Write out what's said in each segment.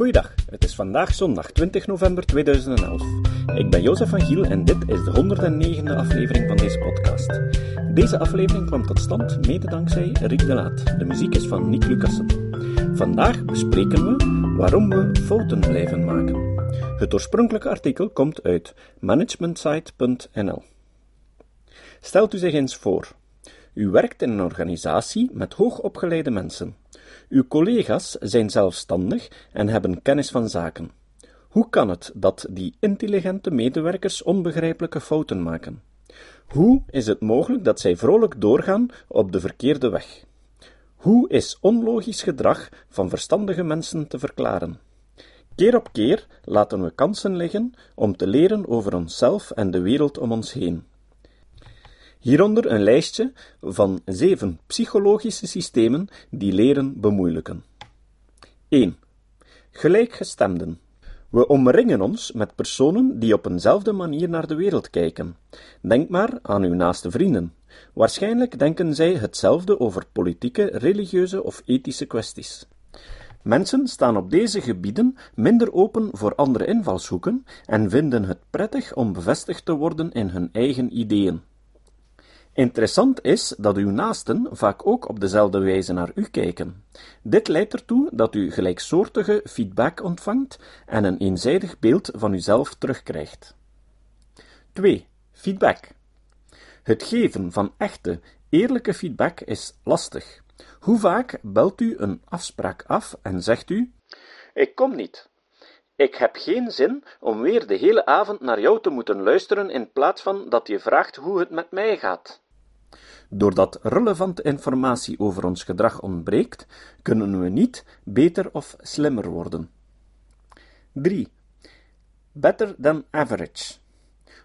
Goeiedag, het is vandaag zondag 20 november 2011. Ik ben Jozef van Giel en dit is de 109e aflevering van deze podcast. Deze aflevering kwam tot stand mede dankzij Rick de Laat. De muziek is van Nick Lucassen. Vandaag bespreken we waarom we fouten blijven maken. Het oorspronkelijke artikel komt uit managementsite.nl. Stelt u zich eens voor. U werkt in een organisatie met hoogopgeleide mensen. Uw collega's zijn zelfstandig en hebben kennis van zaken. Hoe kan het dat die intelligente medewerkers onbegrijpelijke fouten maken? Hoe is het mogelijk dat zij vrolijk doorgaan op de verkeerde weg? Hoe is onlogisch gedrag van verstandige mensen te verklaren? Keer op keer laten we kansen liggen om te leren over onszelf en de wereld om ons heen. Hieronder een lijstje van zeven psychologische systemen die leren bemoeilijken. 1. Gelijkgestemden. We omringen ons met personen die op eenzelfde manier naar de wereld kijken. Denk maar aan uw naaste vrienden. Waarschijnlijk denken zij hetzelfde over politieke, religieuze of ethische kwesties. Mensen staan op deze gebieden minder open voor andere invalshoeken en vinden het prettig om bevestigd te worden in hun eigen ideeën. Interessant is dat uw naasten vaak ook op dezelfde wijze naar u kijken. Dit leidt ertoe dat u gelijksoortige feedback ontvangt en een eenzijdig beeld van uzelf terugkrijgt. 2. Feedback. Het geven van echte, eerlijke feedback is lastig. Hoe vaak belt u een afspraak af en zegt u: Ik kom niet. Ik heb geen zin om weer de hele avond naar jou te moeten luisteren in plaats van dat je vraagt hoe het met mij gaat. Doordat relevante informatie over ons gedrag ontbreekt, kunnen we niet beter of slimmer worden. 3. Better than average.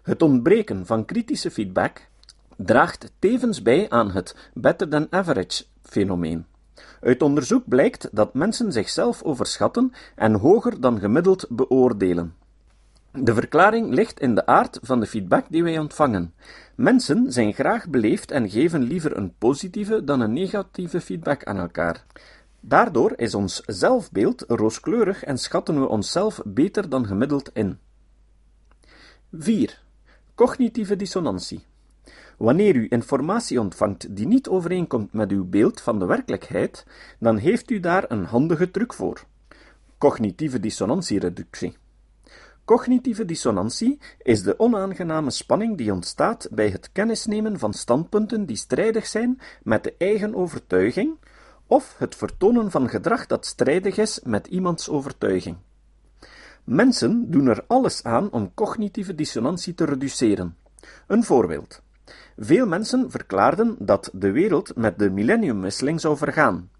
Het ontbreken van kritische feedback draagt tevens bij aan het better than average fenomeen. Uit onderzoek blijkt dat mensen zichzelf overschatten en hoger dan gemiddeld beoordelen. De verklaring ligt in de aard van de feedback die wij ontvangen. Mensen zijn graag beleefd en geven liever een positieve dan een negatieve feedback aan elkaar. Daardoor is ons zelfbeeld rooskleurig en schatten we onszelf beter dan gemiddeld in. 4. Cognitieve dissonantie. Wanneer u informatie ontvangt die niet overeenkomt met uw beeld van de werkelijkheid, dan heeft u daar een handige truc voor. Cognitieve dissonantiereductie. Cognitieve dissonantie is de onaangename spanning die ontstaat bij het kennisnemen van standpunten die strijdig zijn met de eigen overtuiging, of het vertonen van gedrag dat strijdig is met iemands overtuiging. Mensen doen er alles aan om cognitieve dissonantie te reduceren. Een voorbeeld. Veel mensen verklaarden dat de wereld met de millenniumwisseling zou vergaan.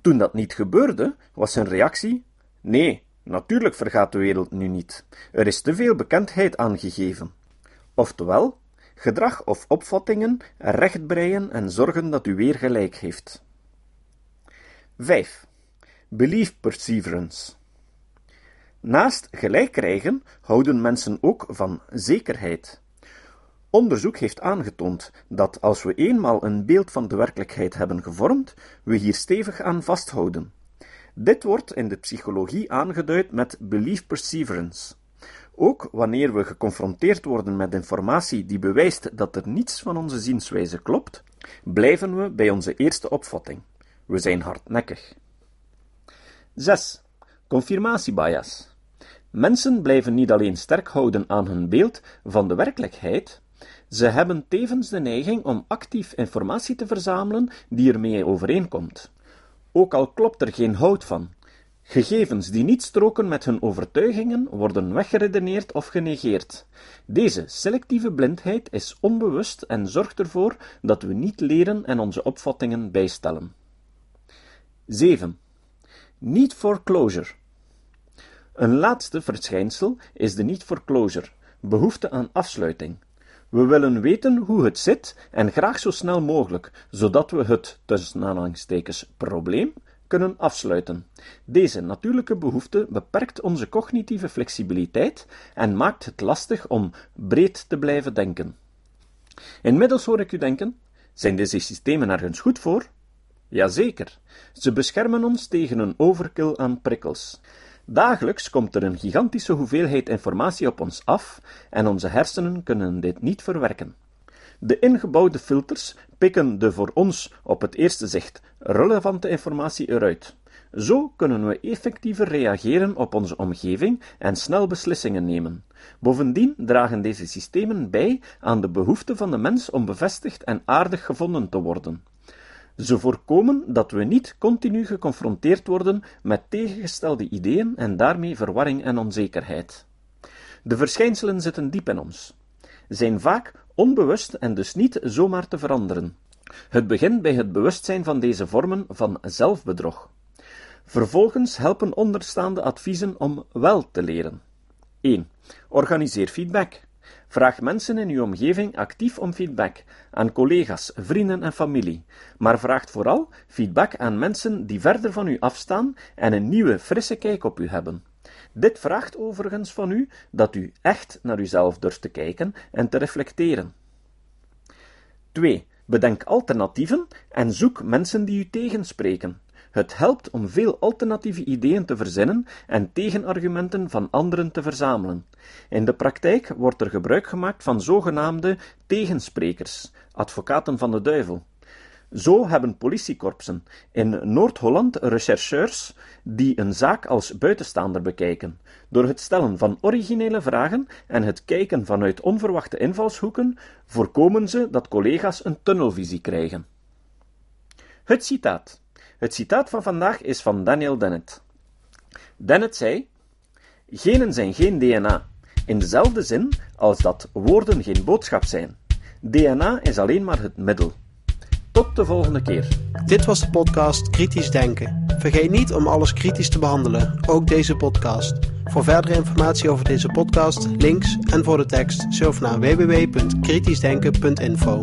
Toen dat niet gebeurde, was hun reactie: nee, natuurlijk vergaat de wereld nu niet. Er is te veel bekendheid aangegeven. Oftewel, gedrag of opvattingen rechtbreien en zorgen dat u weer gelijk heeft. 5. Belief perseverance. Naast gelijk krijgen houden mensen ook van zekerheid. Onderzoek heeft aangetoond dat als we eenmaal een beeld van de werkelijkheid hebben gevormd, we hier stevig aan vasthouden. Dit wordt in de psychologie aangeduid met belief perseverance. Ook wanneer we geconfronteerd worden met informatie die bewijst dat er niets van onze zienswijze klopt, blijven we bij onze eerste opvatting. We zijn hardnekkig. 6. Confirmatiebias. Mensen blijven niet alleen sterk houden aan hun beeld van de werkelijkheid, ze hebben tevens de neiging om actief informatie te verzamelen die ermee overeenkomt. Ook al klopt er geen hout van. Gegevens die niet stroken met hun overtuigingen worden weggeredeneerd of genegeerd. Deze selectieve blindheid is onbewust en zorgt ervoor dat we niet leren en onze opvattingen bijstellen. 7. Need for closure. Een laatste verschijnsel is de need for closure, behoefte aan afsluiting. We willen weten hoe het zit en graag zo snel mogelijk, zodat we het, tussen aanhalingstekens, probleem kunnen afsluiten. Deze natuurlijke behoefte beperkt onze cognitieve flexibiliteit en maakt het lastig om breed te blijven denken. Inmiddels hoor ik u denken: zijn deze systemen ergens goed voor? Jazeker, ze beschermen ons tegen een overkill aan prikkels. Dagelijks komt er een gigantische hoeveelheid informatie op ons af en onze hersenen kunnen dit niet verwerken. De ingebouwde filters pikken de voor ons op het eerste zicht relevante informatie eruit. Zo kunnen we effectiever reageren op onze omgeving en snel beslissingen nemen. Bovendien dragen deze systemen bij aan de behoefte van de mens om bevestigd en aardig gevonden te worden. Ze voorkomen dat we niet continu geconfronteerd worden met tegengestelde ideeën en daarmee verwarring en onzekerheid. De verschijnselen zitten diep in ons, zijn vaak onbewust en dus niet zomaar te veranderen. Het begint bij het bewustzijn van deze vormen van zelfbedrog. Vervolgens helpen onderstaande adviezen om wel te leren. 1. Organiseer feedback. Vraag mensen in uw omgeving actief om feedback, aan collega's, vrienden en familie, maar vraag vooral feedback aan mensen die verder van u afstaan en een nieuwe, frisse kijk op u hebben. Dit vraagt overigens van u dat u echt naar uzelf durft te kijken en te reflecteren. 2. Bedenk alternatieven en zoek mensen die u tegenspreken. Het helpt om veel alternatieve ideeën te verzinnen en tegenargumenten van anderen te verzamelen. In de praktijk wordt er gebruik gemaakt van zogenaamde tegensprekers, advocaten van de duivel. Zo hebben politiekorpsen in Noord-Holland rechercheurs die een zaak als buitenstaander bekijken. Door het stellen van originele vragen en het kijken vanuit onverwachte invalshoeken voorkomen ze dat collega's een tunnelvisie krijgen. Het citaat. Het citaat van vandaag is van Daniel Dennett. Dennett zei: Genen zijn geen DNA, in dezelfde zin als dat woorden geen boodschap zijn. DNA is alleen maar het middel. Tot de volgende keer. Dit was de podcast Kritisch Denken. Vergeet niet om alles kritisch te behandelen, ook deze podcast. Voor verdere informatie over deze podcast, links en voor de tekst, surf naar www.kritischdenken.info.